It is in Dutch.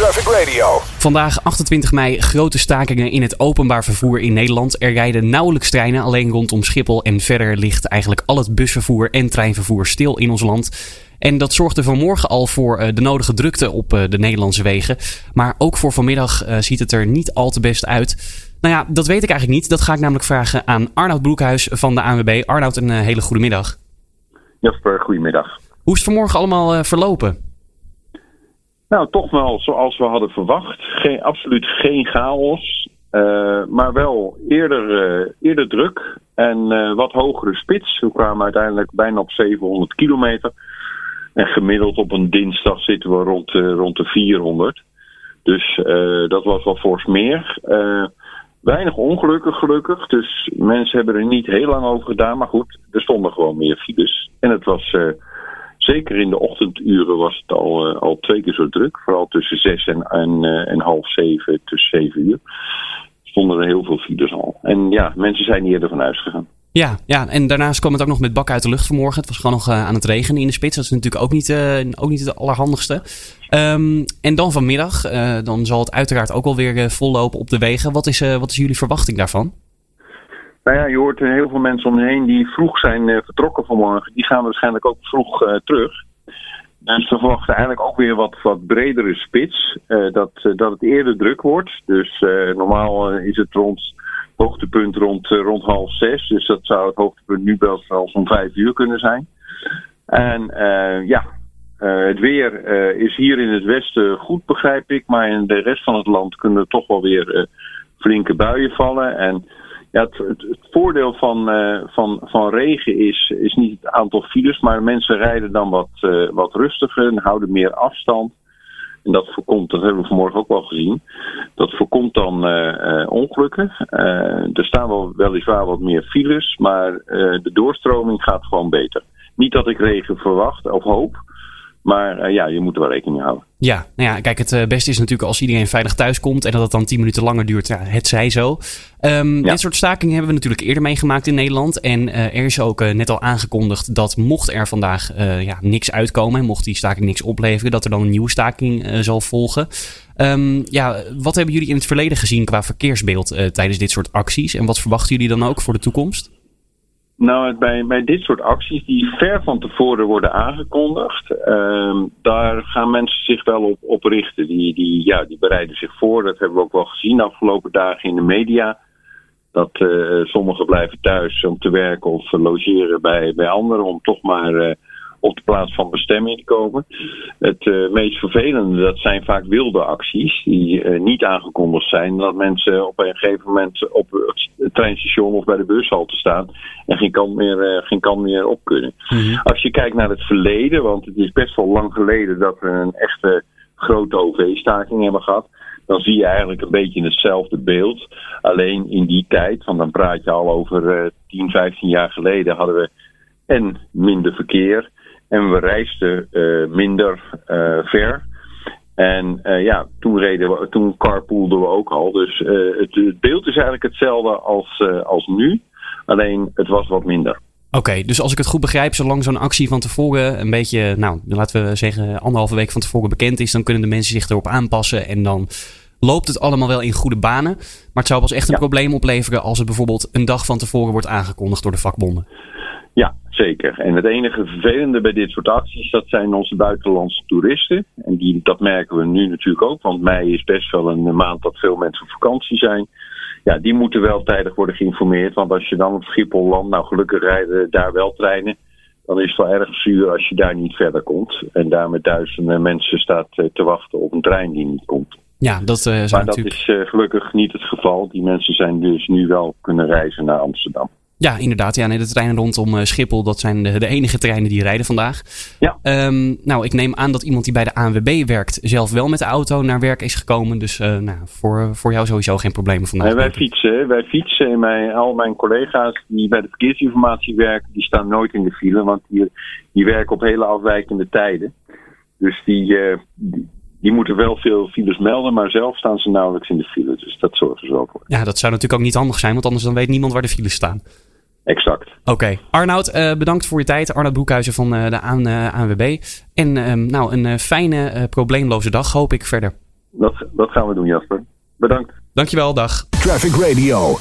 Traffic Radio. Vandaag 28 mei grote stakingen in het openbaar vervoer in Nederland. Er rijden nauwelijks treinen alleen rondom Schiphol en verder ligt eigenlijk al het busvervoer en treinvervoer stil in ons land. En dat zorgde vanmorgen al voor eh, de nodige drukte op eh, de Nederlandse wegen. Maar ook voor vanmiddag eh, ziet het er niet al te best uit. Nou ja, dat weet ik eigenlijk niet. Dat ga ik namelijk vragen aan Arnoud Broekhuis van de ANWB. Arnoud, een hele goede middag. Jasper, goedemiddag. Hoe is het vanmorgen allemaal verlopen? Nou, toch wel zoals we hadden verwacht. Geen, absoluut geen chaos. maar wel eerder, eerder druk en wat hogere spits. We kwamen uiteindelijk bijna op 700 kilometer. En gemiddeld op een dinsdag zitten we rond, rond de 400. Dus dat was wel fors meer. Weinig ongelukken gelukkig. Dus mensen hebben er niet heel lang over gedaan. Maar goed, er stonden gewoon meer files. En het was zeker in de ochtenduren was het al, al twee keer zo druk. Vooral tussen zes en, en, en half zeven, tussen zeven uur. Stonden er heel veel files al. En ja, mensen zijn eerder van huis gegaan. Ja, ja, en daarnaast kwam het ook nog met bakken uit de lucht vanmorgen. Het was gewoon nog uh, aan het regenen in de spits. Dat is natuurlijk ook niet, ook niet het allerhandigste. Um, en dan vanmiddag, dan zal het uiteraard ook alweer vollopen op de wegen. Wat is, wat is jullie verwachting daarvan? Nou ja, je hoort heel veel mensen om heen die vroeg zijn vertrokken vanmorgen. Die gaan waarschijnlijk ook vroeg terug. Dus we verwachten eigenlijk ook weer wat, wat bredere spits. dat, dat het eerder druk wordt. Dus normaal is het rond hoogtepunt rond, eh, rond half zes. Dus dat zou het hoogtepunt nu wel om vijf uur kunnen zijn. En ja, het weer is hier in het westen goed, begrijp ik. Maar in de rest van het land kunnen er toch wel weer flinke buien vallen. En ja, het, voordeel van, van, van regen is, is niet het aantal files, maar mensen rijden dan wat, wat rustiger en houden meer afstand. En dat voorkomt, dat hebben we vanmorgen ook wel gezien, dat voorkomt dan uh, ongelukken. Er staan wel weliswaar wat meer files, maar de doorstroming gaat gewoon beter. Niet dat ik regen verwacht of hoop, maar uh, ja, je moet er wel rekening mee houden. Ja, nou ja, kijk, het uh, beste is natuurlijk als iedereen veilig thuis komt en dat het dan 10 minuten langer duurt. Ja, het zij zo. Um, ja. Dit soort stakingen hebben we natuurlijk eerder meegemaakt in Nederland. En uh, er is ook net al aangekondigd dat mocht er vandaag ja, niks uitkomen, mocht die staking niks opleveren, dat er dan een nieuwe staking zal volgen. Um, ja, wat hebben jullie in het verleden gezien qua verkeersbeeld tijdens dit soort acties? En wat verwachten jullie dan ook voor de toekomst? Nou, bij, bij dit soort acties die ver van tevoren worden aangekondigd, uh, daar gaan mensen zich wel op, richten. Die, die, ja, die bereiden zich voor. Dat hebben we ook wel gezien de afgelopen dagen in de media. Dat uh, sommigen blijven thuis om te werken of logeren bij, bij anderen om toch maar uh, op de plaats van bestemming komen. Het uh, meest vervelende, dat zijn vaak wilde acties die uh, niet aangekondigd zijn. Dat mensen op een gegeven moment op het treinstation of bij de bushalte staan en geen kant meer, uh, geen kant meer op kunnen. Mm-hmm. Als je kijkt naar het verleden, want het is best wel lang geleden dat we een echte grote OV-staking hebben gehad dan zie je eigenlijk een beetje hetzelfde beeld. Alleen in die tijd, want dan praat je al over uh, 10, 15 jaar geleden, hadden we en minder verkeer en we reisden uh, minder uh, ver. En uh, ja, toen, reden we, toen carpoolden we ook al. Dus het, het, beeld is eigenlijk hetzelfde als, als nu. Alleen het was wat minder. Oké, okay, dus als ik het goed begrijp, zolang zo'n actie van tevoren een beetje, nou, laten we zeggen anderhalve week van tevoren bekend is, dan kunnen de mensen zich erop aanpassen en dan loopt het allemaal wel in goede banen. Maar het zou pas echt een ja. probleem opleveren als het bijvoorbeeld een dag van tevoren wordt aangekondigd door de vakbonden. Ja, zeker. En het enige vervelende bij dit soort acties, dat zijn onze buitenlandse toeristen. En die, dat merken we nu natuurlijk ook, want mei is best wel een maand dat veel mensen op vakantie zijn. Ja, die moeten wel tijdig worden geïnformeerd, want als je dan op Schiphol landt, nou gelukkig rijden daar wel treinen, dan is het wel erg zuur als je daar niet verder komt. En daar met duizenden mensen staat te wachten op een trein die niet komt. Ja, dat, uh, maar dat is uh, gelukkig niet het geval. Die mensen zijn dus nu wel kunnen reizen naar Amsterdam. Ja, inderdaad. Ja, nee, de treinen rondom uh, Schiphol, dat zijn de, de, enige treinen die rijden vandaag. Ja. Um, nou, ik neem aan dat iemand die bij de ANWB werkt zelf wel met de auto naar werk is gekomen. Dus uh, nou, voor, voor jou sowieso geen problemen vandaag. Nee, wij fietsen. Wij fietsen. Mijn, al mijn collega's die bij de verkeersinformatie werken, die staan nooit in de file. Want die, die werken op hele afwijkende tijden. Dus die, uh, die die moeten wel veel files melden, maar zelf staan ze nauwelijks in de file. Dus dat zorgen ze ook voor. Ja, dat zou natuurlijk ook niet handig zijn, want anders dan weet niemand waar de files staan. Exact. Oké. Okay. Arnoud, uh, bedankt voor je tijd. Arnoud Broekhuizen van uh, de AN, uh, ANWB. En nou, een fijne, probleemloze dag hoop ik verder. Dat, dat gaan we doen, Jasper. Bedankt. Dankjewel, dag. Traffic Radio.